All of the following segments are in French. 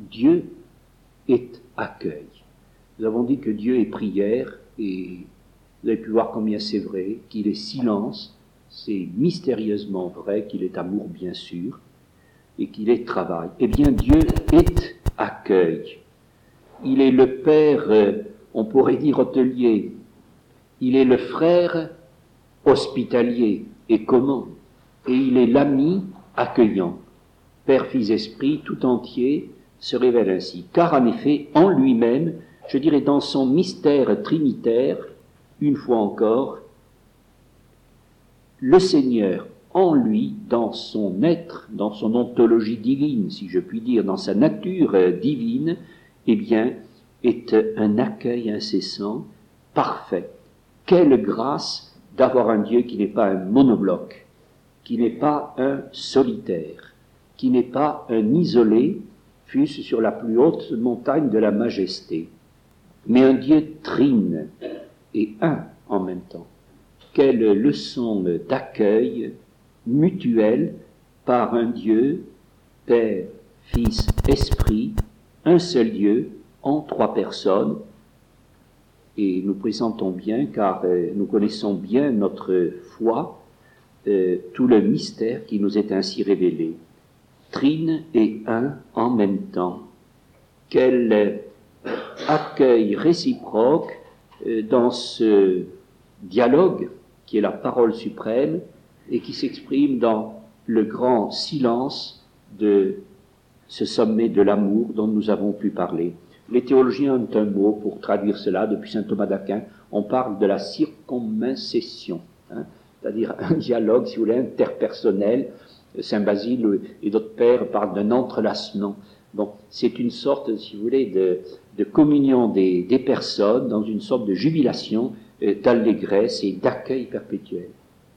Dieu est accueil. Nous avons dit que Dieu est prière et vous avez pu voir combien c'est vrai, qu'il est silence, c'est mystérieusement vrai, qu'il est amour bien sûr, et qu'il est travail. Eh bien Dieu est accueil. Il est le Père, euh, on pourrait dire hôtelier, il est le frère hospitalier et comment? Et il est l'ami accueillant. Père, Fils, Esprit, tout entier se révèle ainsi. Car en effet, en lui-même, je dirais dans son mystère trinitaire, une fois encore, le Seigneur en lui, dans son être, dans son ontologie divine, si je puis dire, dans sa nature divine, eh bien, est un accueil incessant, parfait. Quelle grâce d'avoir un Dieu qui n'est pas un monobloc, qui n'est pas un solitaire, qui n'est pas un isolé, sur la plus haute montagne de la majesté, mais un Dieu trine et un en même temps. Quelle leçon d'accueil mutuel par un Dieu, Père, Fils, Esprit, un seul Dieu, en trois personnes. Et nous présentons bien, car euh, nous connaissons bien notre foi, euh, tout le mystère qui nous est ainsi révélé. Et un en même temps. Quel accueil réciproque euh, dans ce dialogue qui est la parole suprême et qui s'exprime dans le grand silence de ce sommet de l'amour dont nous avons pu parler. Les théologiens ont un mot pour traduire cela depuis saint Thomas d'Aquin. On parle de la circummincession, hein, c'est-à-dire un dialogue, si vous voulez, interpersonnel. Saint Basile et d'autres pères parlent d'un entrelacement. Bon, c'est une sorte, si vous voulez, de, communion des, des, personnes dans une sorte de jubilation, euh, d'allégresse et d'accueil perpétuel.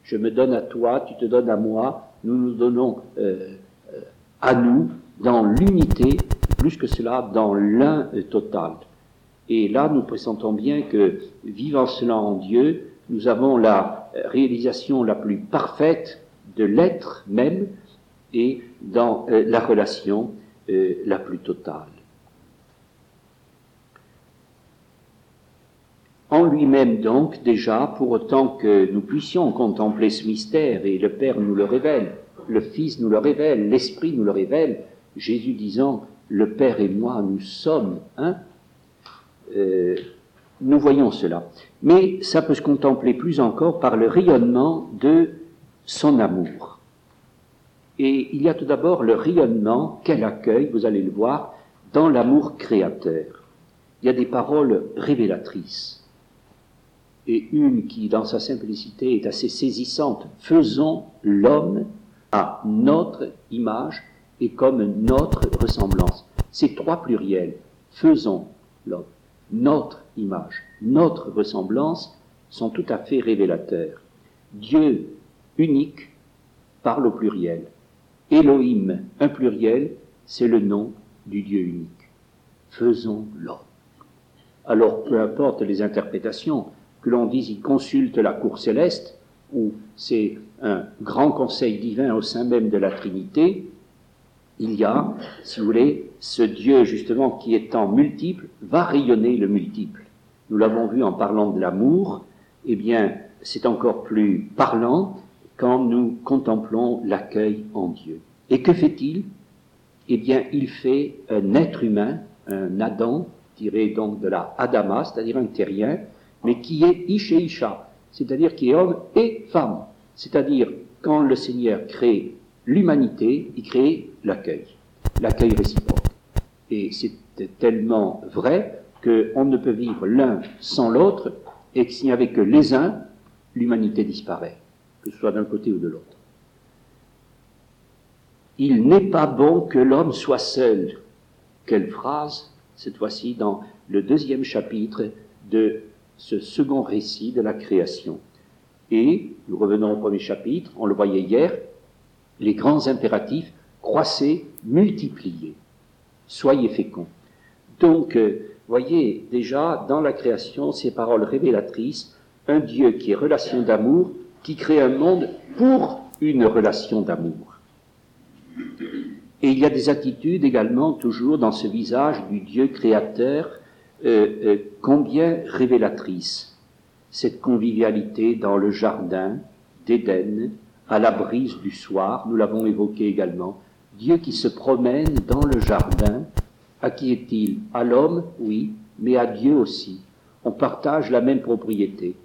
Je me donne à toi, tu te donnes à moi, nous nous donnons euh, euh à nous dans l'unité plus que cela dans l'un total. Et là, nous pressentons bien que, vivant cela en Dieu, nous avons la réalisation la plus parfaite de l'être même et dans euh, la relation euh, la plus totale. En lui-même donc, déjà, pour autant que nous puissions contempler ce mystère, et le Père nous le révèle, le Fils nous le révèle, l'Esprit nous le révèle, Jésus disant, le Père et moi, nous sommes un. Euh, nous voyons cela. Mais ça peut se contempler plus encore par le rayonnement de son amour. Et il y a tout d'abord le rayonnement qu'elle accueille, vous allez le voir, dans l'amour créateur. Il y a des paroles révélatrices. Et une qui, dans sa simplicité, est assez saisissante. Faisons l'homme à notre image et comme notre ressemblance. Ces trois pluriels, faisons l'homme, notre image, notre ressemblance, sont tout à fait révélateurs. Dieu unique parle au pluriel. Elohim, un pluriel, c'est le nom du Dieu unique. Faisons l'homme. Alors, peu importe les interprétations, que l'on dise il consulte la cour céleste, ou c'est un grand conseil divin au sein même de la Trinité, il y a, si vous voulez, ce Dieu justement qui étant multiple va rayonner le multiple. Nous l'avons vu en parlant de l'amour, eh bien c'est encore plus parlant quand nous contemplons l'accueil en Dieu. Et que fait-il? Eh bien il fait un être humain, un Adam, tiré donc de la Adama, c'est-à-dire un terrien, mais qui est Ishe Isha, c'est-à-dire qui est homme et femme. C'est-à-dire quand le Seigneur crée l'humanité, il crée l'accueil, l'accueil réciproque. Et c'est tellement vrai qu'on ne peut vivre l'un sans l'autre, et que s'il n'y avait que les uns, l'humanité disparaît, que ce soit d'un côté ou de l'autre. Il n'est pas bon que l'homme soit seul. Quelle phrase, cette fois-ci, dans le deuxième chapitre de ce second récit de la création. Et, nous revenons au premier chapitre, on le voyait hier, les grands impératifs croissez, multipliez, soyez féconds. Donc, euh, voyez déjà dans la création ces paroles révélatrices, un Dieu qui est relation d'amour, qui crée un monde pour une relation d'amour. Et il y a des attitudes également toujours dans ce visage du Dieu créateur, euh, euh, combien révélatrice. Cette convivialité dans le jardin d'Éden, à la brise du soir, nous l'avons évoqué également. Dieu qui se promène dans le jardin, à qui est-il? À l'homme, oui, mais à Dieu aussi. On partage la même propriété.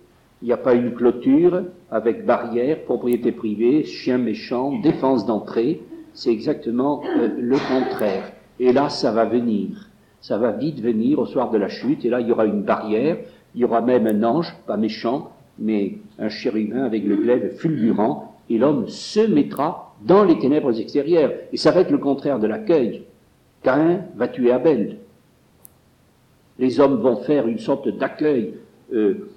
Il n'y a pas une clôture avec barrière, propriété privée, chien méchant, défense d'entrée. C'est exactement euh, le contraire. Et là, ça va venir. Ça va vite venir au soir de la chute. Et là, il y aura une barrière. Il y aura même un ange, pas méchant, mais un chérubin avec le glaive fulgurant. Et l'homme se mettra dans les ténèbres extérieures. Et ça va être le contraire de l'accueil. Caïn va tuer Abel. Les hommes vont faire une sorte d'accueil euh,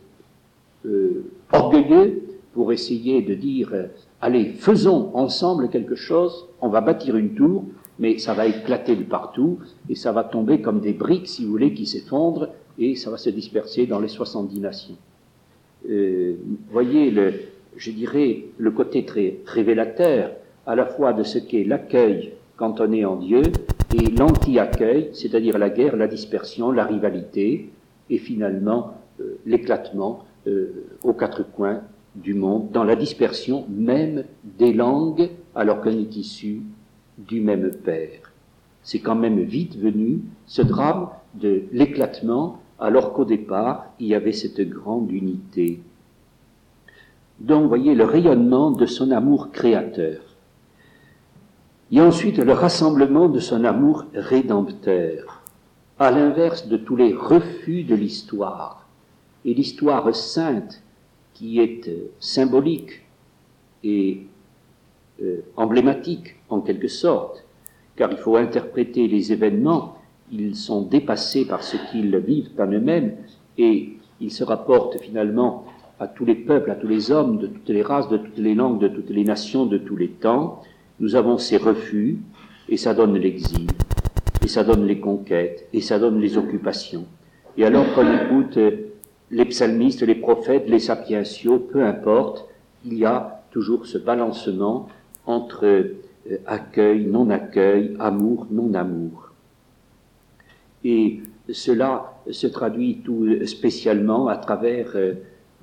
orgueilleux pour essayer de dire euh, allez, faisons ensemble quelque chose, on va bâtir une tour, mais ça va éclater de partout et ça va tomber comme des briques, si vous voulez, qui s'effondrent et ça va se disperser dans les 70 nations. voyez, le, je dirais, le côté très révélateur à la fois de ce qu'est l'accueil quand on est en Dieu et l'anti-accueil, c'est-à-dire la guerre, la dispersion, la rivalité, et finalement euh, l'éclatement euh, aux quatre coins du monde, dans la dispersion même des langues, alors qu'on est issu du même Père. C'est quand même vite venu ce drame de l'éclatement, alors qu'au départ, il y avait cette grande unité. Donc, vous voyez le rayonnement de son amour créateur. A ensuite le rassemblement de son amour rédempteur, à l'inverse de tous les refus de l'histoire. Et l'histoire sainte, qui est euh, symbolique et euh, emblématique en quelque sorte, car il faut interpréter les événements, ils sont dépassés par ce qu'ils vivent en eux-mêmes, et ils se rapportent finalement à tous les peuples, à tous les hommes, de toutes les races, de toutes les langues, de toutes les nations, de tous les temps, nous avons ces refus, et ça donne l'exil, et ça donne les conquêtes, et ça donne les occupations. Et alors qu'on écoute les psalmistes, les prophètes, les sapientiaux, peu importe, il y a toujours ce balancement entre euh, accueil, non-accueil, amour, non-amour. Et cela se traduit tout spécialement à travers euh,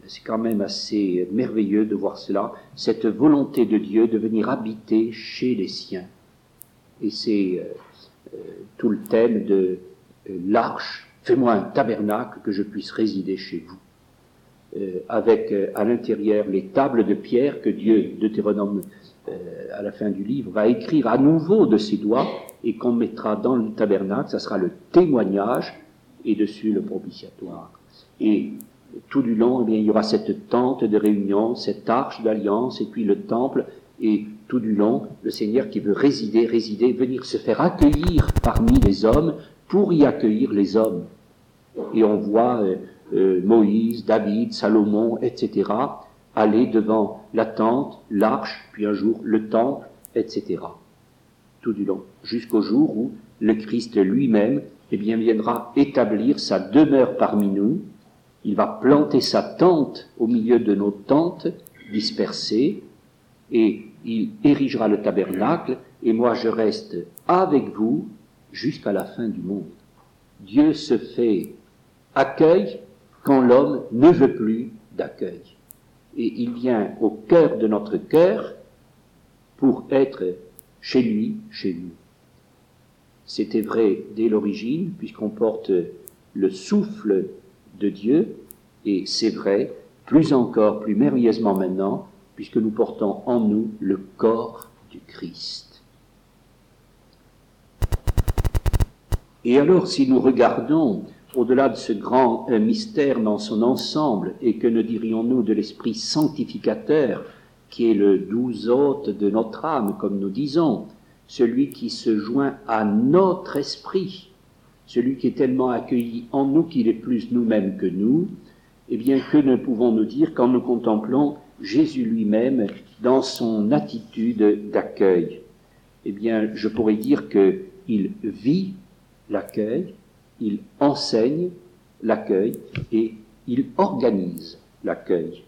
c'est quand même assez merveilleux de voir cela, cette volonté de Dieu de venir habiter chez les siens. Et c'est euh, tout le thème de l'arche, fais-moi un tabernacle que je puisse résider chez vous. avec à l'intérieur les tables de pierre que Dieu, Deutéronome, à la fin du livre, va écrire à nouveau de ses doigts et qu'on mettra dans le tabernacle, ça sera le témoignage et dessus le propitiatoire. Et tout du long, eh bien, il y aura cette tente de réunion, cette arche d'alliance, et puis le temple, et tout du long, le Seigneur qui veut résider, résider, venir se faire accueillir parmi les hommes pour y accueillir les hommes. Et on voit euh, euh, Moïse, David, Salomon, etc., aller devant la tente, l'arche, puis un jour le temple, etc. Tout du long, jusqu'au jour où le Christ lui-même eh bien, viendra établir sa demeure parmi nous, il va planter sa tente au milieu de nos tentes dispersées et il érigera le tabernacle et moi je reste avec vous jusqu'à la fin du monde. Dieu se fait accueil quand l'homme ne veut plus d'accueil. Et il vient au cœur de notre cœur pour être chez lui, chez nous. C'était vrai dès l'origine, puisqu'on porte le souffle de Dieu, et c'est vrai, plus encore, plus merveilleusement maintenant, puisque nous portons en nous le corps du Christ. Et alors, si nous regardons au-delà de ce grand mystère dans son ensemble, et que ne dirions-nous de l'esprit sanctificateur, qui est le douze hôte de notre âme, comme nous disons, celui qui se joint à notre esprit, celui qui est tellement accueilli en nous qu'il est plus nous-mêmes que nous, eh bien, que ne pouvons-nous dire quand nous contemplons Jésus lui-même dans son attitude d'accueil? Eh bien, je pourrais dire qu'il vit l'accueil, il enseigne l'accueil et il organise l'accueil.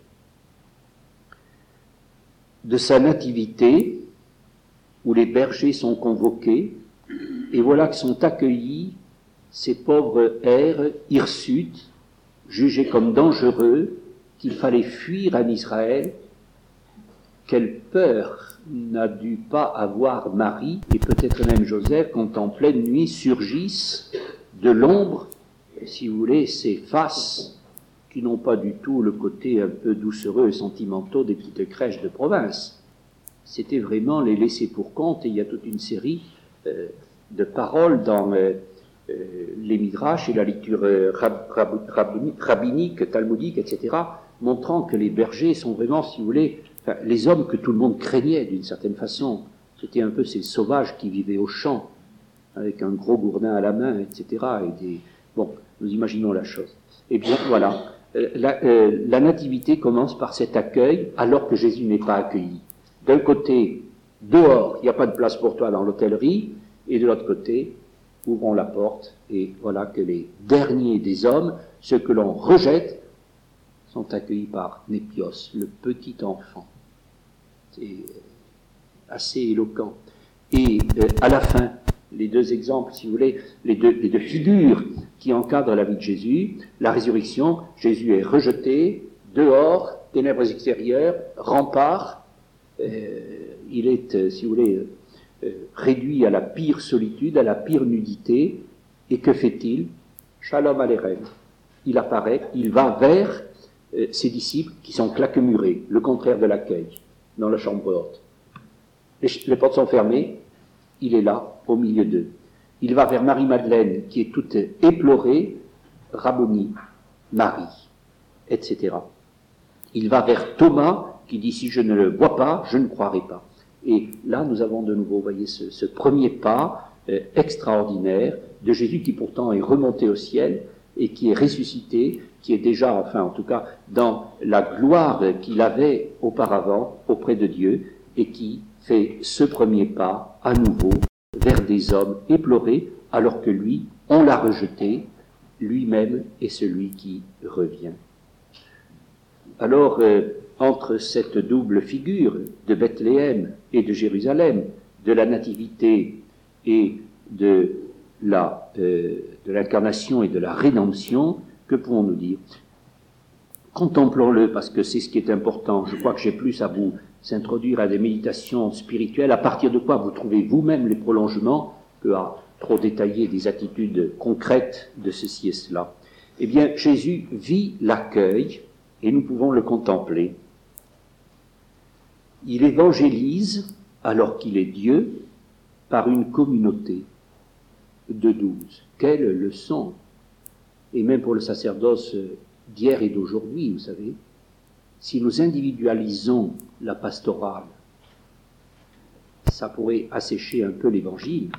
De sa nativité, où les bergers sont convoqués, et voilà que sont accueillis ces pauvres airs hirsutes, jugés comme dangereux, qu'il fallait fuir en Israël. Quelle peur n'a dû pas avoir Marie et peut-être même Joseph quand en pleine nuit surgissent de l'ombre, si vous voulez, ces faces qui n'ont pas du tout le côté un peu doucereux et sentimentaux des petites crèches de province. C'était vraiment les laisser pour compte et il y a toute une série euh, de paroles dans euh, euh, les et la lecture rabbinique, talmudique, etc., montrant que les bergers sont vraiment, si vous voulez, les hommes que tout le monde craignait d'une certaine façon. C'était un peu ces sauvages qui vivaient au champ, avec un gros gourdin à la main, etc. Bon, nous imaginons la chose. Eh bien, voilà. Euh, euh, la, nativité commence par cet accueil alors que Jésus n'est pas accueilli. D'un côté, dehors, il n'y a pas de place pour toi dans l'hôtellerie, et de l'autre côté, ouvrons la porte, et voilà que les derniers des hommes, ceux que l'on rejette, sont accueillis par Népios, le petit enfant. C'est assez éloquent. Et euh, à la fin, les deux exemples, si vous voulez, les deux, figures qui encadrent la vie de Jésus. La résurrection, Jésus est rejeté, dehors, ténèbres extérieures, rempart. Euh, il est, euh, si vous voulez, réduit à la pire solitude, à la pire nudité. Et que fait-il? Shalom Alerem. Il apparaît, il va vers ses disciples qui sont claquemurés, le contraire de l'accueil, dans la chambre haute. les portes sont fermées, il est là, au milieu d'eux. Il va vers Marie-Madeleine, qui est toute éplorée, Rabboni, Marie, etc. Il va vers Thomas, qui dit si je ne le vois pas, je ne croirai pas. Et là, nous avons de nouveau, vous voyez, ce, premier pas euh, extraordinaire de Jésus qui pourtant est remonté au ciel et qui est ressuscité, qui est déjà, enfin en tout cas, dans la gloire qu'il avait auparavant auprès de Dieu et qui fait ce premier pas à nouveau vers des hommes éplorés, alors que lui, on l'a rejeté, lui-même est celui qui revient. Alors, euh, entre cette double figure de Bethléem et de Jérusalem, de la nativité et de euh, de l'incarnation et de la rédemption, que pouvons-nous dire? Contemplons-le parce que c'est ce qui est important. Je crois que j'ai plus à vous s'introduire à des méditations spirituelles, à partir de quoi vous trouvez vous-même les prolongements, que à trop détailler des attitudes concrètes de ceci et cela? Eh bien, Jésus vit l'accueil et nous pouvons le contempler. Il évangélise, alors qu'il est Dieu, par une communauté de douze. Quelle leçon Et même pour le sacerdoce d'hier et d'aujourd'hui, vous savez, si nous individualisons la pastorale, ça pourrait assécher un peu l'évangile.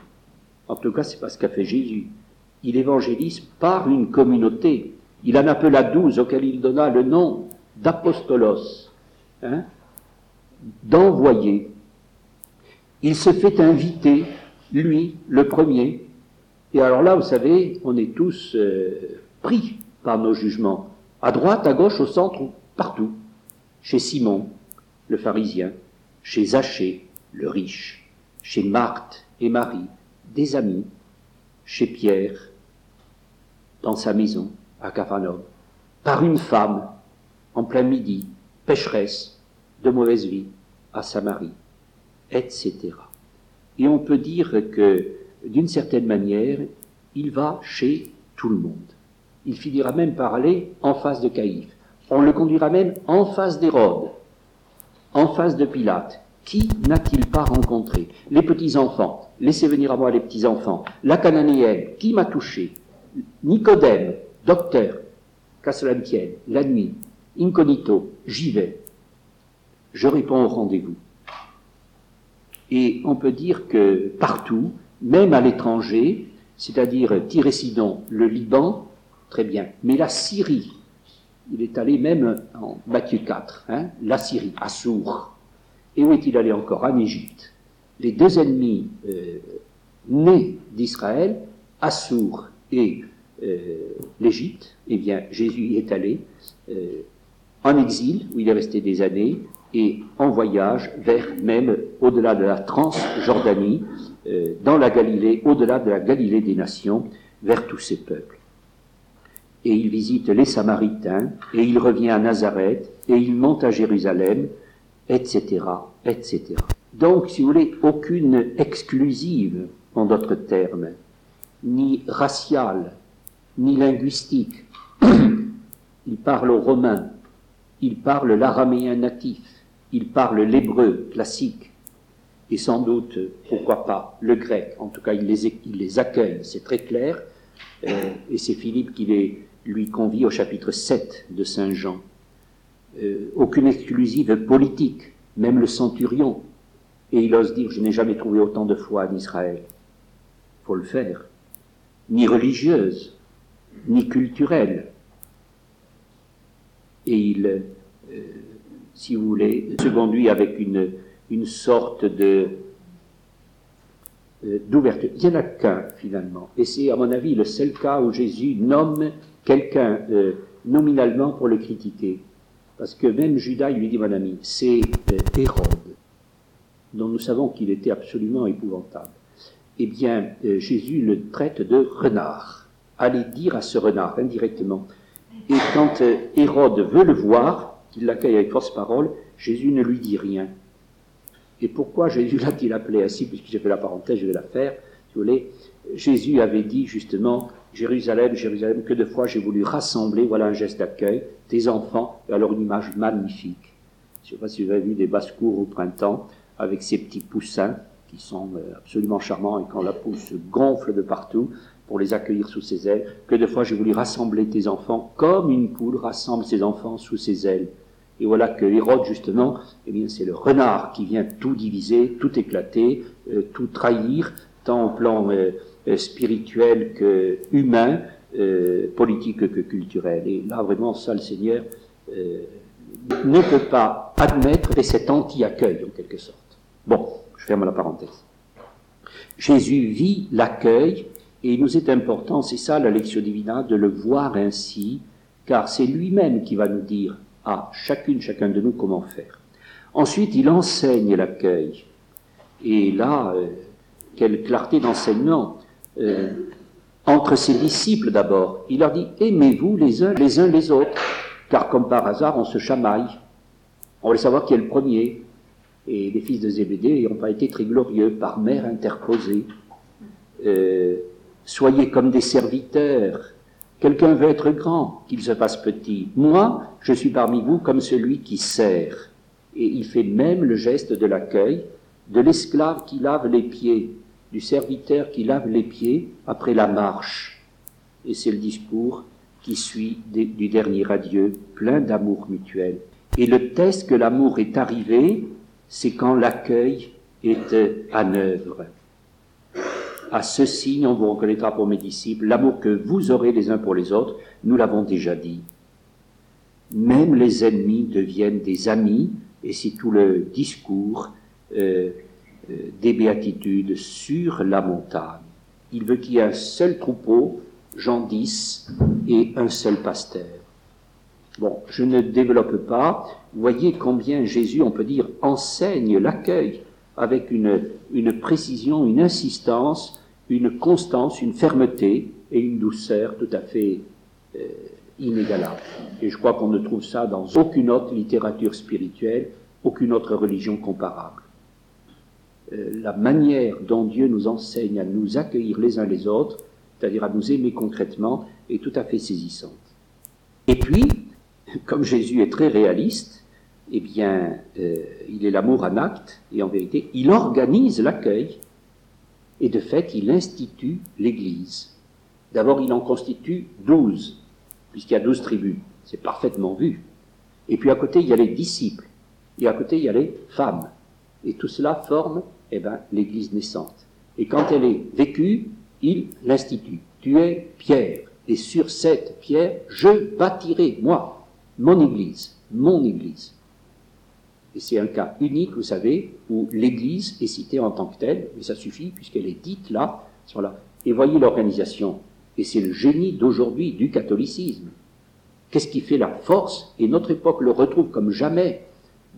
En tout cas, c'est pas ce qu'a fait Jésus. Il évangélise par une communauté. Il en appela douze, auquel il donna le nom d'apostolos, hein, d'envoyé. Il se fait inviter, lui, le premier. Et alors là, vous savez, on est tous euh, pris par nos jugements, à droite, à gauche, au centre, partout. Chez Simon, le pharisien, chez Zachée, le riche, chez Marthe et Marie, des amis, chez Pierre, dans sa maison, à Capharnaüm, par une femme, en plein midi, pécheresse, de mauvaise vie, à Samarie, etc. Et on peut dire que, d'une certaine manière, il va chez tout le monde. Il finira même par aller en face de Caïphe. On le conduira même en face d'Hérode, en face de Pilate. Qui n'a-t-il pas rencontré? Les petits-enfants. Laissez venir à moi les petits-enfants. La cananéenne. Qui m'a touché? Nicodème, docteur. Qu'à cela tienne. La nuit. Incognito. J'y vais. Je réponds au rendez-vous. Et on peut dire que partout, même à l'étranger, c'est-à-dire Tiré-Sidon, le Liban, très bien, mais la Syrie, il est allé même en Matthieu 4, hein, la Syrie, Assour. Et où est-il allé encore? En Égypte. Les deux ennemis euh, nés d'Israël, Assour et euh, l'Égypte, eh bien, Jésus y est allé euh, en exil, où il est resté des années, et en voyage vers même au-delà de la Transjordanie, dans la Galilée, au-delà de la Galilée des nations, vers tous ces peuples. Et il visite les Samaritains, et il revient à Nazareth, et il monte à Jérusalem, etc., etc. Donc, si vous voulez, aucune exclusive, en d'autres termes, ni raciale, ni linguistique. il parle aux Romains, il parle l'araméen natif, il parle l'hébreu classique, et sans doute, pourquoi pas, le grec. En tout cas, il les, il les accueille, c'est très clair. Euh, et c'est Philippe qui les, lui convie au chapitre 7 de Saint Jean. Euh, aucune exclusive politique, même le centurion. Et il ose dire, je n'ai jamais trouvé autant de foi en Israël. faut le faire. Ni religieuse, ni culturelle. Et il, euh, si vous voulez, se conduit avec une, une sorte euh, d'ouverture. Il n'y en a qu'un finalement. Et c'est à mon avis le seul cas où Jésus nomme quelqu'un euh, nominalement pour le critiquer. Parce que même Judas, il lui dit, mon ami, c'est euh, Hérode, dont nous savons qu'il était absolument épouvantable. Eh bien, Jésus le traite de renard. Allez dire à ce renard, indirectement. Et quand Hérode veut le voir, qu'il l'accueille avec force parole, Jésus ne lui dit rien. Et pourquoi Jésus l'a-t-il appelé ainsi Puisque j'ai fait la parenthèse, je vais la faire. Si vous voulez, Jésus avait dit justement Jérusalem, Jérusalem, que de fois j'ai voulu rassembler, voilà un geste d'accueil, tes enfants, et alors une image magnifique. Je ne sais pas si vous avez vu des basses-cours au printemps, avec ces petits poussins qui sont absolument charmants, et quand la pousse gonfle de partout, pour les accueillir sous ses ailes, que de fois j'ai voulu rassembler tes enfants, comme une poule rassemble ses enfants sous ses ailes. Et voilà que Hérode, justement, eh bien, c'est le renard qui vient tout diviser, tout éclater, euh, tout trahir, tant au plan euh, euh, spirituel que humain, politique que culturel. Et là, vraiment, ça, le Seigneur ne peut pas admettre cet anti-accueil, en quelque sorte. Bon, je ferme la parenthèse. Jésus vit l'accueil, et il nous est important, c'est ça la lecture divina, de le voir ainsi, car c'est lui-même qui va nous dire à chacune, chacun de nous comment faire. Ensuite, il enseigne l'accueil. Et là, euh, quelle clarté d'enseignement. Euh, entre ses disciples d'abord, il leur dit, aimez-vous les uns les uns les autres, car comme par hasard, on se chamaille. On veut savoir qui est le premier. Et les fils de Zébédée n'ont pas été très glorieux par mère interposée. Euh, soyez comme des serviteurs, Quelqu'un veut être grand, qu'il se fasse petit. Moi, je suis parmi vous comme celui qui sert. Et il fait même le geste de l'accueil, de l'esclave qui lave les pieds, du serviteur qui lave les pieds après la marche. Et c'est le discours qui suit du dernier adieu, plein d'amour mutuel. Et le test que l'amour est arrivé, c'est quand l'accueil est en œuvre. À ce signe, on vous reconnaîtra pour mes disciples. L'amour que vous aurez les uns pour les autres, nous l'avons déjà dit. Même les ennemis deviennent des amis, et c'est tout le discours euh, euh, des béatitudes sur la montagne. Il veut qu'il y ait un seul troupeau, Jean 10, et un seul pasteur. Bon, je ne développe pas. Voyez combien Jésus, on peut dire, enseigne l'accueil avec une, une précision, une insistance une constance, une fermeté et une douceur tout à fait euh, inégalable. Et je crois qu'on ne trouve ça dans aucune autre littérature spirituelle, aucune autre religion comparable. Euh, la manière dont Dieu nous enseigne à nous accueillir les uns les autres, c'est-à-dire à nous aimer concrètement, est tout à fait saisissante. Et puis, comme Jésus est très réaliste, eh bien, euh, il est l'amour en acte, et en vérité, il organise l'accueil et de fait, il institue l'Église. D'abord, il en constitue douze, puisqu'il y a douze tribus. C'est parfaitement vu. Et puis à côté, il y a les disciples. Et à côté, il y a les femmes. Et tout cela forme eh ben, l'Église naissante. Et quand elle est vécue, il l'institue. Tu es Pierre. Et sur cette pierre, je bâtirai, moi, mon Église. Mon Église. C'est un cas unique, vous savez, où l'Église est citée en tant que telle, mais ça suffit puisqu'elle est dite là, là. Et voyez l'organisation. Et c'est le génie d'aujourd'hui du catholicisme. Qu'est-ce qui fait la force? Et notre époque le retrouve comme jamais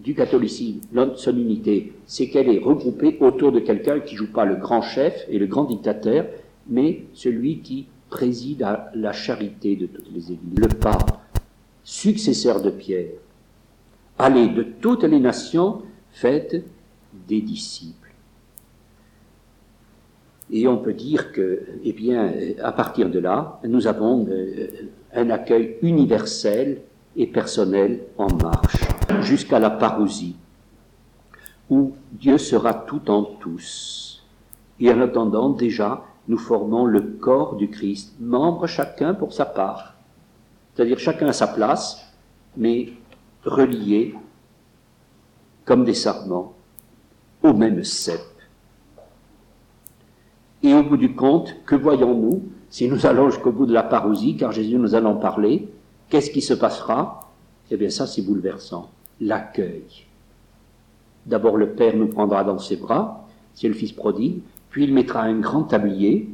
du catholicisme, son unité, c'est qu'elle est regroupée autour de quelqu'un qui joue pas le grand chef et le grand dictateur, mais celui qui préside à la charité de toutes les églises. Le pape, successeur de Pierre, allez de toutes les nations, faites des disciples. Et on peut dire que, eh bien, à partir de là, nous avons euh, un accueil universel et personnel en marche, jusqu'à la parousie, où Dieu sera tout en tous. Et en attendant, déjà, nous formons le corps du Christ, membres chacun pour sa part, c'est-à-dire chacun à sa place, mais reliés comme des sarments au même cep. Et au bout du compte, que voyons-nous si nous allons jusqu'au bout de la parousie, car Jésus nous allons parler Qu'est-ce qui se passera? Eh bien ça, c'est bouleversant. L'accueil. D'abord, le Père nous prendra dans ses bras, c'est le Fils prodigue, puis il mettra un grand tablier,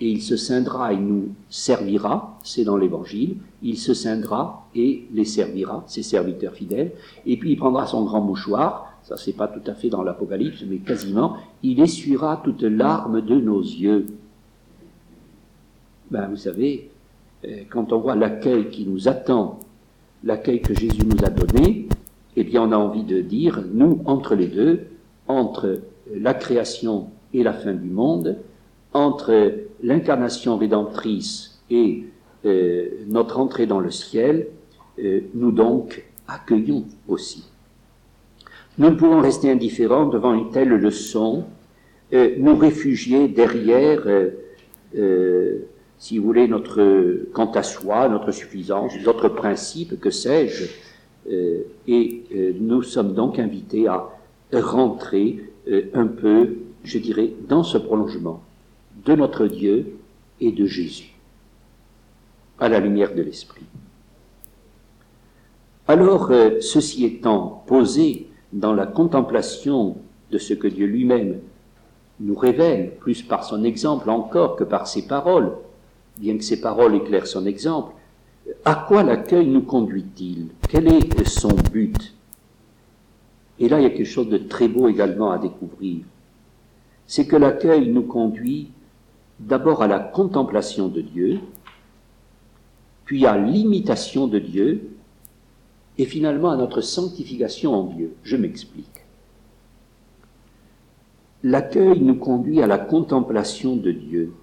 et il se scindra et nous servira, c'est dans l'Évangile, il se scindra et les servira, ses serviteurs fidèles, et puis il prendra son grand mouchoir, ça c'est pas tout à fait dans l'Apocalypse, mais quasiment, il essuiera toute larme de nos yeux. Ben, vous savez, euh, quand on voit l'accueil qui nous attend, l'accueil que Jésus nous a donné, eh bien on a envie de dire, nous, entre les deux, entre la création et la fin du monde, entre l'incarnation rédemptrice et euh, notre entrée dans le ciel, euh, nous donc accueillons aussi. Nous ne pouvons rester indifférents devant une telle leçon, nous réfugier derrière si vous voulez, notre quant à soi, notre suffisance, notre principe, que sais-je, euh, et euh, nous sommes donc invités à rentrer euh, un peu, je dirais, dans ce prolongement de notre Dieu et de Jésus, à la lumière de l'Esprit. Alors, ceci étant posé dans la contemplation de ce que Dieu lui-même nous révèle, plus par son exemple encore que par ses paroles, bien que ses paroles éclairent son exemple, à quoi l'accueil nous conduit-il? Quel est son but? Et là, il y a quelque chose de très beau également à découvrir. C'est que l'accueil nous conduit d'abord à la contemplation de Dieu, puis à l'imitation de Dieu, et finalement à notre sanctification en Dieu. Je m'explique. L'accueil nous conduit à la contemplation de Dieu.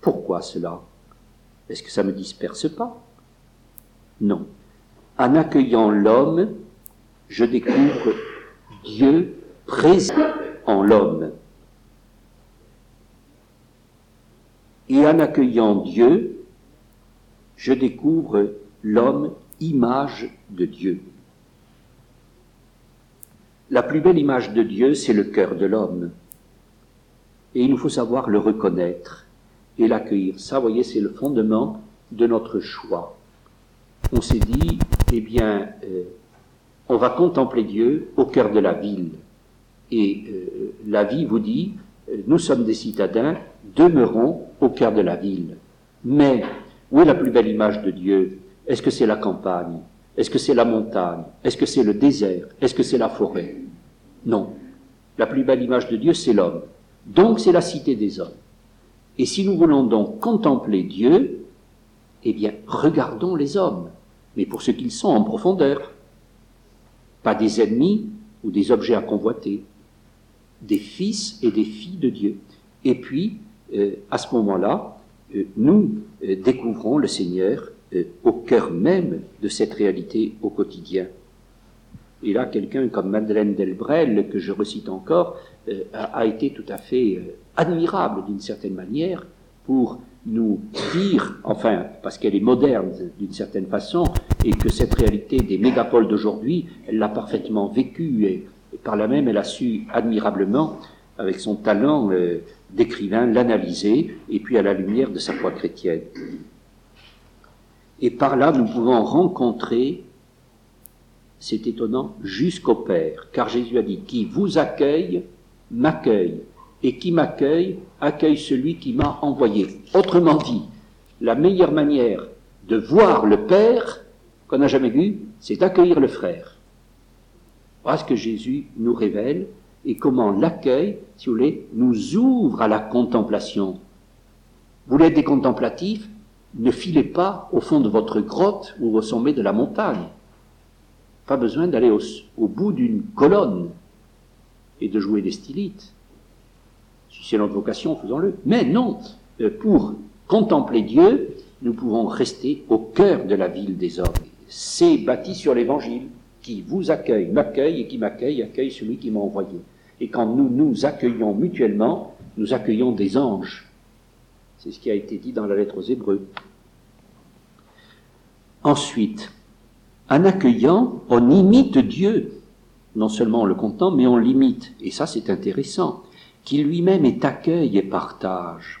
Pourquoi cela? Est-ce que ça ne me disperse pas? Non. En accueillant l'homme, je découvre Dieu présent en l'homme. Et en accueillant Dieu, je découvre l'homme image de Dieu. La plus belle image de Dieu, c'est le cœur de l'homme. Et il nous faut savoir le reconnaître et l'accueillir. Ça, vous voyez, c'est le fondement de notre choix. On s'est dit, eh bien, euh, on va contempler Dieu au cœur de la ville. Et euh, la vie vous dit, euh, nous sommes des citadins, demeurons au cœur de la ville. Mais où est la plus belle image de Dieu? Est-ce que c'est la campagne? Est-ce que c'est la montagne? Est-ce que c'est le désert? Est-ce que c'est la forêt? Non. La plus belle image de Dieu, c'est l'homme. Donc c'est la cité des hommes. Et si nous voulons donc contempler Dieu, eh bien, regardons les hommes, mais pour ce qu'ils sont en profondeur. Pas des ennemis ou des objets à convoiter, des fils et des filles de Dieu. Et puis, à ce moment-là, euh, nous euh, découvrons le Seigneur au cœur même de cette réalité au quotidien. Et là, quelqu'un comme Madeleine Delbrel, que je recite encore, a, été tout à fait admirable d'une certaine manière pour nous dire, enfin, parce qu'elle est moderne d'une certaine façon, et que cette réalité des mégapoles d'aujourd'hui, elle l'a parfaitement vécue, et, par là même, elle a su admirablement, avec son talent euh, d'écrivain, l'analyser, et puis à la lumière de sa foi chrétienne. Et par là, nous pouvons rencontrer, c'est étonnant, jusqu'au Père, car Jésus a dit, qui vous accueille, m'accueille et qui m'accueille accueille celui qui m'a envoyé. Autrement dit, la meilleure manière de voir le Père qu'on n'a jamais vu, c'est d'accueillir le frère. Voilà ce que Jésus nous révèle et comment l'accueil, si vous voulez, nous ouvre à la contemplation. Vous voulez être des contemplatifs Ne filez pas au fond de votre grotte ou au sommet de la montagne. Pas besoin d'aller au, bout d'une colonne et de jouer des stylites. Si c'est notre vocation, faisons-le. Mais non, euh, pour contempler Dieu, nous pouvons rester au cœur de la ville des hommes. C'est bâti sur l'évangile qui vous accueille, m'accueille et qui m'accueille, accueille celui qui m'a envoyé. Et quand nous nous accueillons mutuellement, nous accueillons des anges. C'est ce qui a été dit dans la lettre aux Hébreux. Ensuite, en accueillant, on imite Dieu. Non seulement on le contemple, mais on l'imite. Et ça, c'est intéressant. Qui lui-même est accueil et partage.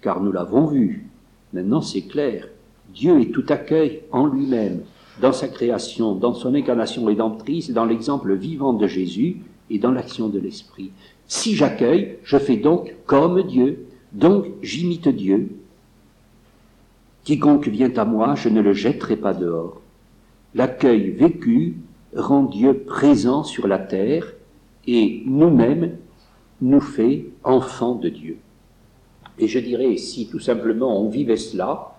Car nous l'avons vu. Maintenant, c'est clair. Dieu est tout accueil en lui-même dans sa création, dans son incarnation rédemptrice, dans l'exemple vivant de Jésus et dans l'action de l'Esprit. Si j'accueille, je fais donc comme Dieu, donc j'imite Dieu. Quiconque vient à moi, je ne le jetterai pas dehors. L'accueil vécu rend Dieu présent sur la terre et nous-mêmes nous fait enfants de Dieu. Et je dirais, si tout simplement on vivait cela,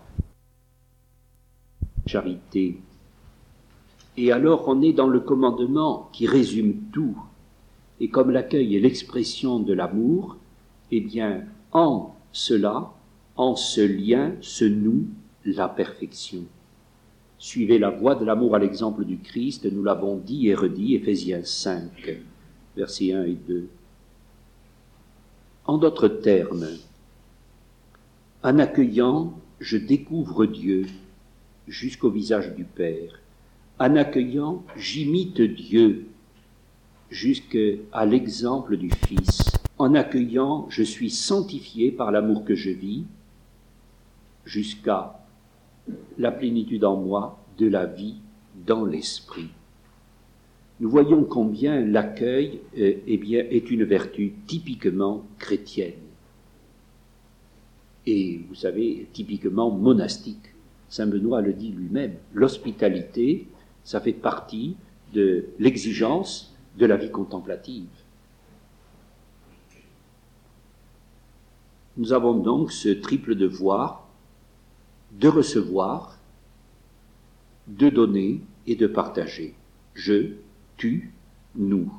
charité et alors on est dans le commandement qui résume tout. Et comme l'accueil est l'expression de l'amour, eh bien, en cela, en ce lien, se noue la perfection. Suivez la voie de l'amour à l'exemple du Christ, nous l'avons dit et redit, Ephésiens 5, versets 1 et 2. En d'autres termes, en accueillant, je découvre Dieu jusqu'au visage du Père. En accueillant, j'imite Dieu jusqu'à l'exemple du Fils. En accueillant, je suis sanctifié par l'amour que je vis jusqu'à la plénitude en moi de la vie dans l'esprit. Nous voyons combien l'accueil euh, eh est une vertu typiquement chrétienne et, vous savez, typiquement monastique. Saint Benoît le dit lui-même, l'hospitalité ça fait partie de l'exigence de la vie contemplative. Nous avons donc ce triple devoir de recevoir, de donner et de partager. Je, tu, nous.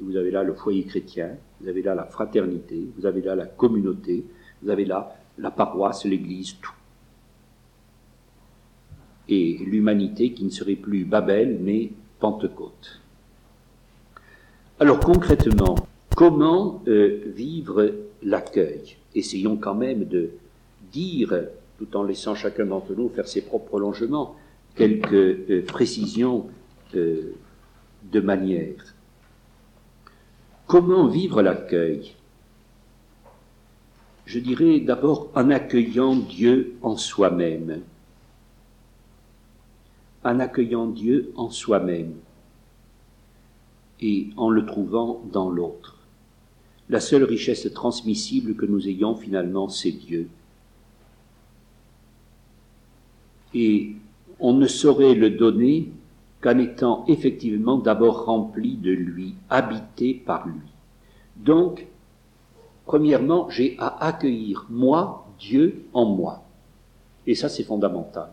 Vous avez là le foyer chrétien, vous avez là la fraternité, vous avez là la communauté, vous avez là la paroisse, l'église, tout et l'humanité qui ne serait plus Babel, mais Pentecôte. Alors concrètement, comment euh, vivre l'accueil? Essayons quand même de dire, tout en laissant chacun d'entre nous faire ses propres prolongements, quelques euh, précisions euh, de manière. Comment vivre l'accueil? Je dirais d'abord en accueillant Dieu en soi-même en accueillant Dieu en soi-même et en le trouvant dans l'autre. La seule richesse transmissible que nous ayons finalement, c'est Dieu. Et on ne saurait le donner qu'en étant effectivement d'abord rempli de lui, habité par lui. Donc, premièrement, j'ai à accueillir moi, Dieu en moi. Et ça, c'est fondamental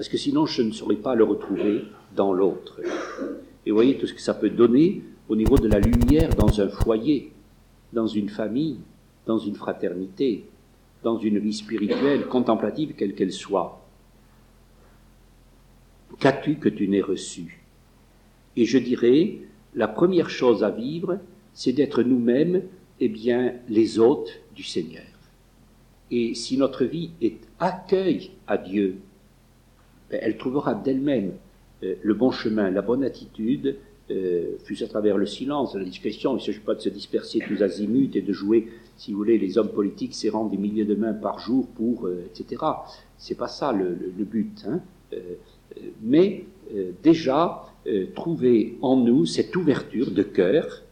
parce que sinon je ne saurais pas le retrouver dans l'autre. Et vous voyez tout ce que ça peut donner au niveau de la lumière dans un foyer, dans une famille, dans une fraternité, dans une vie spirituelle, contemplative, quelle qu'elle soit. Qu'as-tu que tu n'aies reçu? Et je dirais, la première chose à vivre, c'est d'être nous-mêmes, eh bien, les hôtes du Seigneur. Et si notre vie est accueil à Dieu, elle trouvera d'elle-même euh, le bon chemin, la bonne attitude, euh, fût-ce à travers le silence, la discrétion. Il ne s'agit pas de se disperser tous azimuts et de jouer, si vous voulez, les hommes politiques serrant des milliers de mains par jour pour, euh, etc. C'est pas ça le, but. Hein. mais déjà, trouver en nous cette ouverture de cœur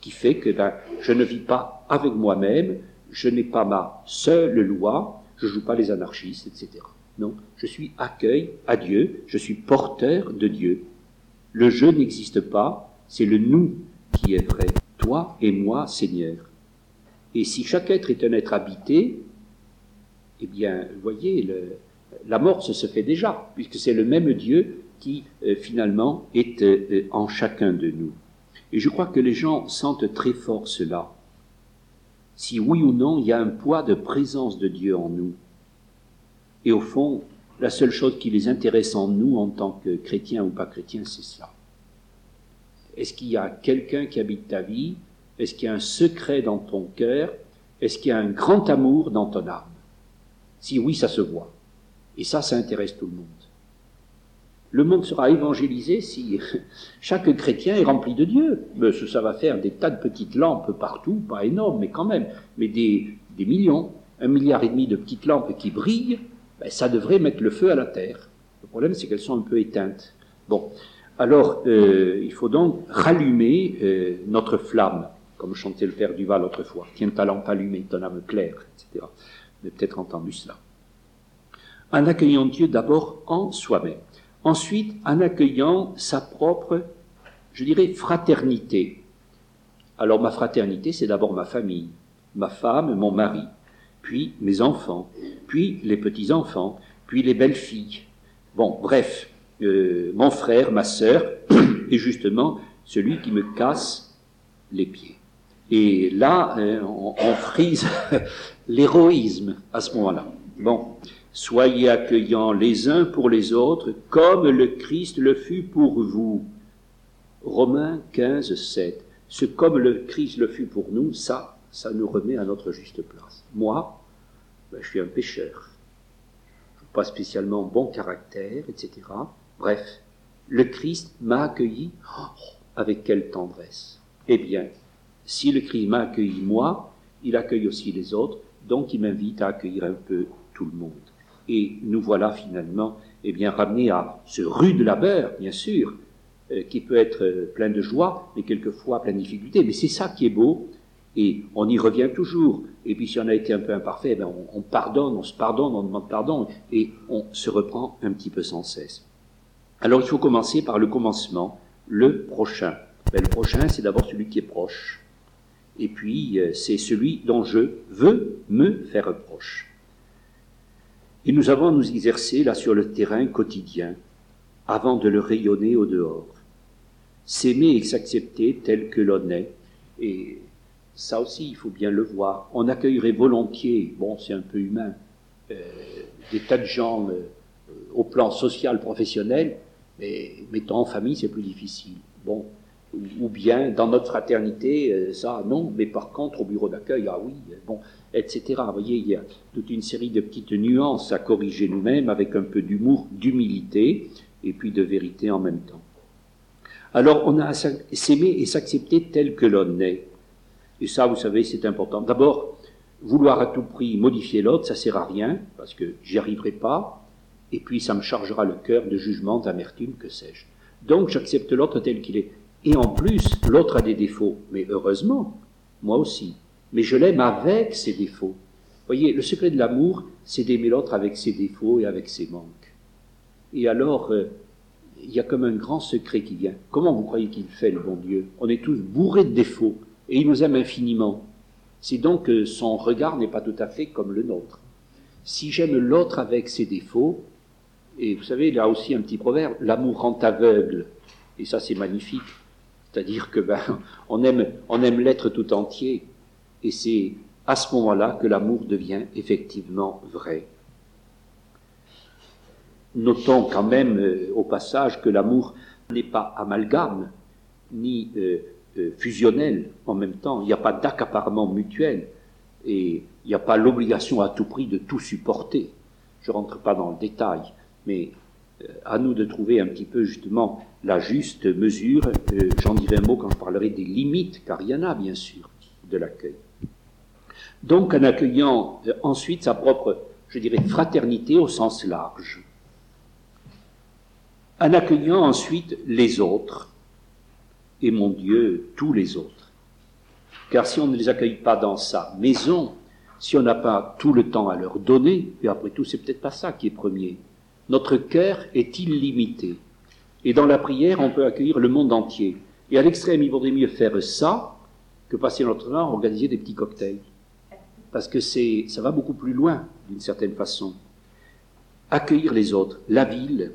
qui fait que ben, je ne vis pas avec moi-même, je n'ai pas ma seule loi, je joue pas les anarchistes, etc. Non, je suis accueil à Dieu, je suis porteur de Dieu. Le je n'existe pas, c'est le nous qui est vrai. Toi et moi, Seigneur. Et si chaque être est un être habité, eh bien, vous voyez, mort se fait déjà, puisque c'est le même Dieu qui, euh, finalement, est euh, en chacun de nous. Et je crois que les gens sentent très fort cela. Si oui ou non, il y a un poids de présence de Dieu en nous. Et au fond, la seule chose qui les intéresse en nous, en tant que chrétiens ou pas chrétiens, c'est cela. Est-ce qu'il y a quelqu'un qui habite ta vie? Est-ce qu'il y a un secret dans ton cœur? Est-ce qu'il y a un grand amour dans ton âme? Si oui, ça se voit. Et ça, ça intéresse tout le monde. Le monde sera évangélisé si chaque chrétien est rempli de Dieu. Mais ça va faire des tas de petites lampes partout, pas énormes, mais quand même, mais des, millions, un milliard et demi de petites lampes qui brillent, ben, ça devrait mettre le feu à la terre. Le problème, c'est qu'elles sont un peu éteintes. Bon, alors euh, il faut donc rallumer euh, notre flamme, comme chantait le Père Duval autrefois. Tiens ta lampe allumée, ton âme claire, etc. Vous avez peut-être entendu cela. En accueillant Dieu d'abord en soi-même. Ensuite, en accueillant sa propre, je dirais, fraternité. Alors ma fraternité, c'est d'abord ma famille, ma femme, mon mari, puis mes enfants, puis les petits-enfants, puis les belles-filles. Bon, bref, euh, mon frère, ma sœur, et justement celui qui me casse les pieds. Et là, euh, on, on frise l'héroïsme à ce moment-là. Bon, Soyez accueillants les uns pour les autres, comme le Christ le fut pour vous. Romains 15, 7. Ce comme le Christ le fut pour nous, ça, ça nous remet à notre juste place. Moi, ben, je suis un pécheur. Pas spécialement bon caractère, etc. Bref, le Christ m'a accueilli oh, avec quelle tendresse. Eh bien, si le Christ m'a accueilli moi, il accueille aussi les autres, donc il m'invite à accueillir un peu tout le monde. Et nous voilà finalement eh bien, ramenés à ce rude labeur, bien sûr, euh, qui peut être euh, plein de joie, mais quelquefois plein de difficultés. Mais c'est ça qui est beau, et on y revient toujours. Et puis si on a été un peu imparfait, ben on, pardonne, on se pardonne, on demande pardon, et on se reprend un petit peu sans cesse. Alors il faut commencer par le commencement, le prochain. Ben, le prochain, c'est d'abord celui qui est proche. Et puis, euh, c'est celui dont je veux me faire proche. Et nous avons à nous exercer là sur le terrain quotidien, avant de le rayonner au dehors. S'aimer et s'accepter tel que l'on est. Et ça aussi, il faut bien le voir. On accueillerait volontiers, bon, c'est un peu humain, euh, des tas de gens euh, au plan social, professionnel, mais mettons en famille, c'est plus difficile. Bon, ou, bien dans notre fraternité, euh, ça, non, mais par contre, au bureau d'accueil, ah oui, bon, etc. Vous voyez, il y a toute une série de petites nuances à corriger nous-mêmes avec un peu d'humour, d'humilité et puis de vérité en même temps. Alors, on a à s'aimer et s'accepter tel que l'on est. Et ça, vous savez, c'est important. D'abord, vouloir à tout prix modifier l'autre, ça sert à rien, parce que j'y arriverai pas, et puis ça me chargera le cœur de jugement, d'amertume, que sais-je. Donc, j'accepte l'autre tel qu'il est. Et en plus, l'autre a des défauts, mais heureusement, moi aussi mais je l'aime avec ses défauts. Voyez, le secret de l'amour, c'est d'aimer l'autre avec ses défauts et avec ses manques. Et alors, euh, il y a comme un grand secret qui vient. Comment vous croyez qu'il fait, le bon Dieu? On est tous bourrés de défauts, et il nous aime infiniment. C'est donc que son regard n'est pas tout à fait comme le nôtre. Si j'aime l'autre avec ses défauts, et vous savez, il y a aussi un petit proverbe, l'amour rend aveugle, et ça c'est magnifique. C'est-à-dire que ben, on aime, on aime l'être tout entier, et c'est à ce moment-là que l'amour devient effectivement vrai. Notons quand même euh, au passage que l'amour n'est pas amalgame, ni euh, fusionnel en même temps. Il n'y a pas d'accaparement mutuel et il n'y a pas l'obligation à tout prix de tout supporter. Je ne rentre pas dans le détail, mais à nous de trouver un petit peu justement la juste mesure. J'en dirai un mot quand je parlerai des limites, car il y en a bien sûr, de l'accueil. Donc en accueillant euh, ensuite sa propre, je dirais, fraternité au sens large. En accueillant ensuite les autres, et mon Dieu, tous les autres. Car si on ne les accueille pas dans sa maison, si on n'a pas tout le temps à leur donner, et après tout, c'est peut-être pas ça qui est premier. Notre cœur est illimité. Et dans la prière, on peut accueillir le monde entier. Et à l'extrême, il vaudrait mieux faire ça que passer notre temps à organiser des petits cocktails. Parce que c'est, ça va beaucoup plus loin, d'une certaine façon. Accueillir les autres. La ville,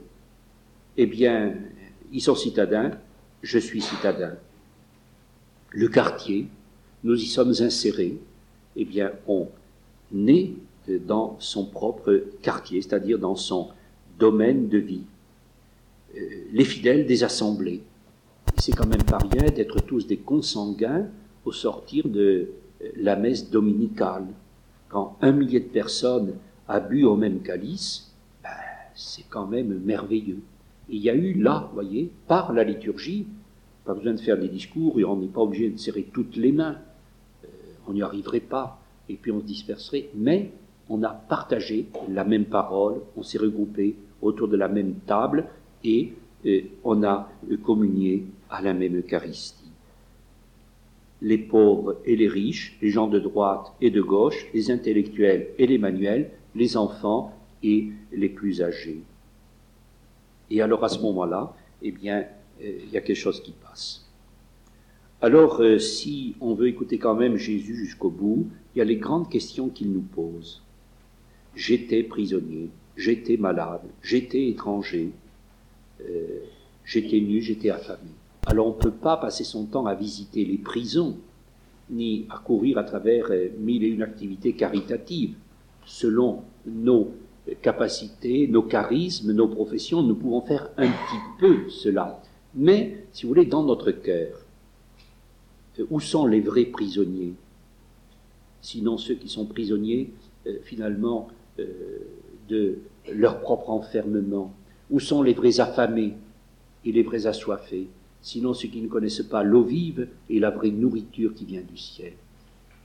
eh bien, ils sont citadins, je suis citadin. Le quartier, nous y sommes insérés, eh bien, on est dans son propre quartier, c'est-à-dire dans son domaine de vie. Euh, les fidèles des assemblées. C'est quand même pas rien d'être tous des consanguins au sortir de euh, la messe dominicale. Quand un millier de personnes a bu au même calice, ben, c'est quand même merveilleux. Il y a eu là, vous voyez, par la liturgie, pas besoin de faire des discours et on n'est pas obligé de serrer toutes les mains. Euh, on n'y arriverait pas et puis on se disperserait. Mais on a partagé la même parole, on s'est regroupé autour de la même table et euh, on a communié à la même Eucharistie. Les pauvres et les riches, les gens de droite et de gauche, les intellectuels et les manuels, les enfants et les plus âgés. Et alors à ce moment-là, eh bien, euh, il y a quelque chose qui passe. Alors, euh, si on veut écouter quand même Jésus jusqu'au bout, il y a les grandes questions qu'il nous pose. J'étais prisonnier, j'étais malade, j'étais étranger, euh, j'étais nu, j'étais affamé. Alors on ne peut pas passer son temps à visiter les prisons, ni à courir à travers mille et une activités caritatives. Selon nos capacités, nos charismes, nos professions, nous pouvons faire un petit peu cela. Mais, si vous voulez, dans notre cœur, euh, où sont les vrais prisonniers? Sinon ceux qui sont prisonniers, finalement, de leur propre enfermement, où sont les vrais affamés et les vrais assoiffés? Sinon ceux qui ne connaissent pas l'eau vive et la vraie nourriture qui vient du ciel.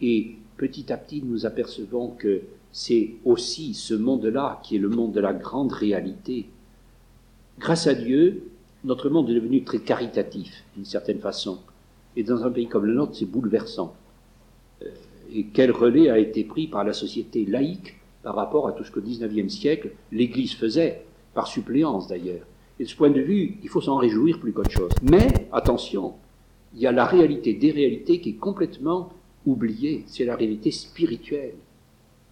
Et petit à petit, nous apercevons que c'est aussi ce monde-là qui est le monde de la grande réalité. Grâce à Dieu, notre monde est devenu très caritatif, d'une certaine façon. Et dans un pays comme le nôtre, c'est bouleversant. Euh, et quel relais a été pris par la société laïque par rapport à tout ce qu'au XIXe siècle, l'Église faisait par suppléance d'ailleurs. Et de ce point de vue, il faut s'en réjouir plus qu'autre chose. Mais, attention, il y a la réalité des réalités qui est complètement oubliée. C'est la réalité spirituelle.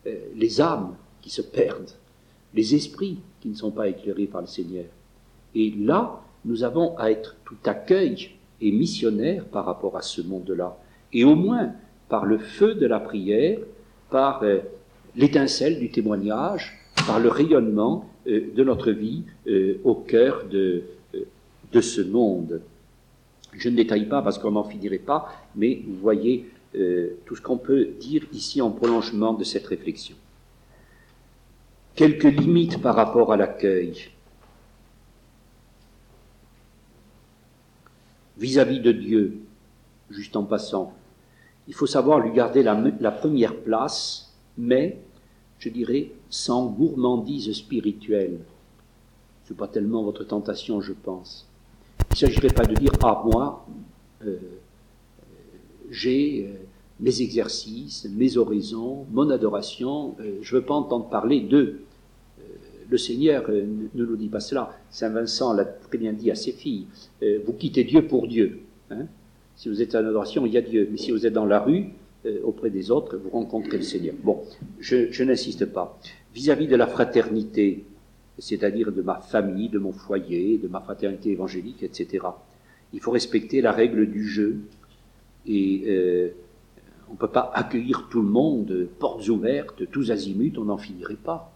Euh, les âmes qui se perdent, les esprits qui ne sont pas éclairés par le Seigneur. Et là, nous avons à être tout accueil et missionnaire par rapport à ce monde-là. Et au moins, par le feu de la prière, par euh, l'étincelle du témoignage, par le rayonnement euh, de notre vie au cœur de, de ce monde. Je ne détaille pas parce qu'on n'en finirait pas, mais vous voyez tout ce qu'on peut dire ici en prolongement de cette réflexion. Quelques limites par rapport à l'accueil. Vis-à-vis de Dieu, juste en passant, il faut savoir lui garder la, la première place, mais je dirais, sans gourmandise spirituelle. Ce n'est pas tellement votre tentation, je pense. Il ne s'agirait pas de dire, ah, moi, euh, j'ai euh, mes exercices, mes oraisons, mon adoration, euh, je ne veux pas entendre parler d'eux. le Seigneur ne nous dit pas cela. Saint Vincent l'a très bien dit à ses filles. vous quittez Dieu pour Dieu. Hein. si vous êtes en adoration, il y a Dieu. Mais si vous êtes dans la rue, euh, auprès des autres, vous rencontrez le Seigneur. Bon, je, n'insiste pas. Vis-à-vis de la fraternité, c'est-à-dire de ma famille, de mon foyer, de ma fraternité évangélique, etc., il faut respecter la règle du jeu. Et euh, on ne peut pas accueillir tout le monde, portes ouvertes, tous azimuts, on n'en finirait pas.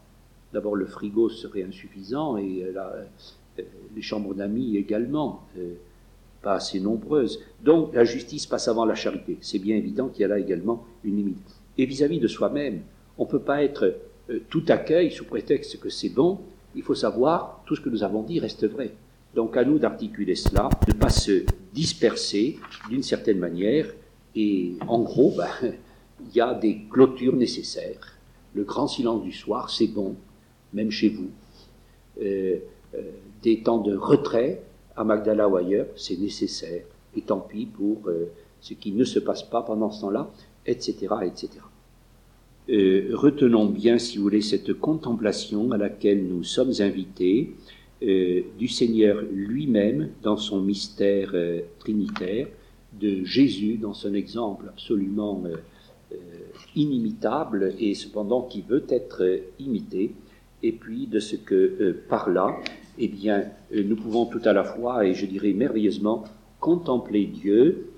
D'abord, le frigo serait insuffisant et euh, les chambres d'amis également pas assez nombreuses. Donc la justice passe avant la charité. C'est bien évident qu'il y a là également une limite. Et vis-à-vis de soi-même, on ne peut pas être euh, tout accueil sous prétexte que c'est bon. Il faut savoir, tout ce que nous avons dit reste vrai. Donc à nous d'articuler cela, de ne pas se disperser d'une certaine manière. Et en gros, ben, il y a des clôtures nécessaires. Le grand silence du soir, c'est bon, même chez vous. Euh, euh, des temps de retrait, à Magdala ou ailleurs, c'est nécessaire. Et tant pis pour euh, ce qui ne se passe pas pendant ce temps-là, etc., etc. Euh, retenons bien, si vous voulez, cette contemplation à laquelle nous sommes invités, du Seigneur lui-même dans son mystère trinitaire, de Jésus dans son exemple absolument inimitable et cependant qui veut être imité, et puis de ce que par là, eh bien, nous pouvons tout à la fois, et je dirais merveilleusement, contempler Dieu,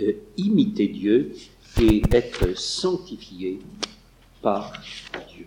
euh, imiter Dieu et être sanctifié par Dieu.